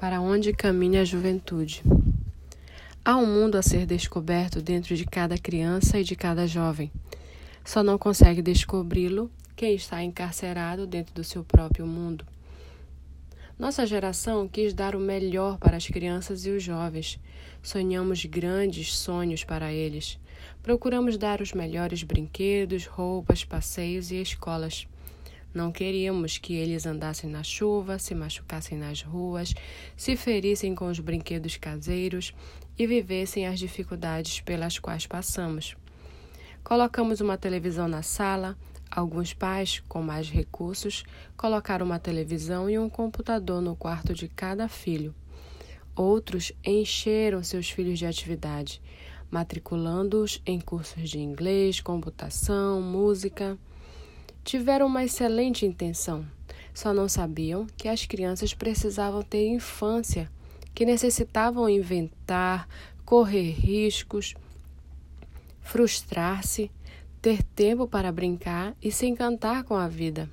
Para onde caminha a juventude? Há um mundo a ser descoberto dentro de cada criança e de cada jovem. Só não consegue descobri-lo quem está encarcerado dentro do seu próprio mundo. Nossa geração quis dar o melhor para as crianças e os jovens. Sonhamos grandes sonhos para eles. Procuramos dar os melhores brinquedos, roupas, passeios e escolas. Não queríamos que eles andassem na chuva, se machucassem nas ruas, se ferissem com os brinquedos caseiros e vivessem as dificuldades pelas quais passamos. Colocamos uma televisão na sala. Alguns pais, com mais recursos, colocaram uma televisão e um computador no quarto de cada filho. Outros encheram seus filhos de atividade, matriculando-os em cursos de inglês, computação, música tiveram uma excelente intenção, só não sabiam que as crianças precisavam ter infância, que necessitavam inventar, correr riscos, frustrar-se, ter tempo para brincar e se encantar com a vida.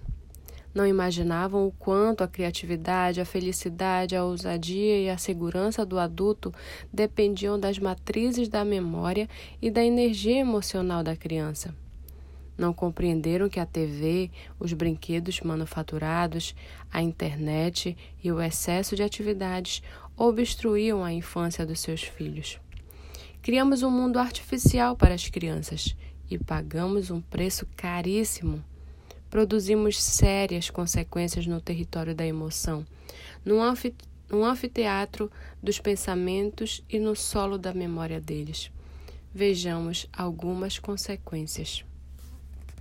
Não imaginavam o quanto a criatividade, a felicidade, a ousadia e a segurança do adulto dependiam das matrizes da memória e da energia emocional da criança. Não compreenderam que a TV, os brinquedos manufaturados, a internet e o excesso de atividades obstruíam a infância dos seus filhos. Criamos um mundo artificial para as crianças e pagamos um preço caríssimo. Produzimos sérias consequências no território da emoção, no, no anfiteatro dos pensamentos e no solo da memória deles. Vejamos algumas consequências.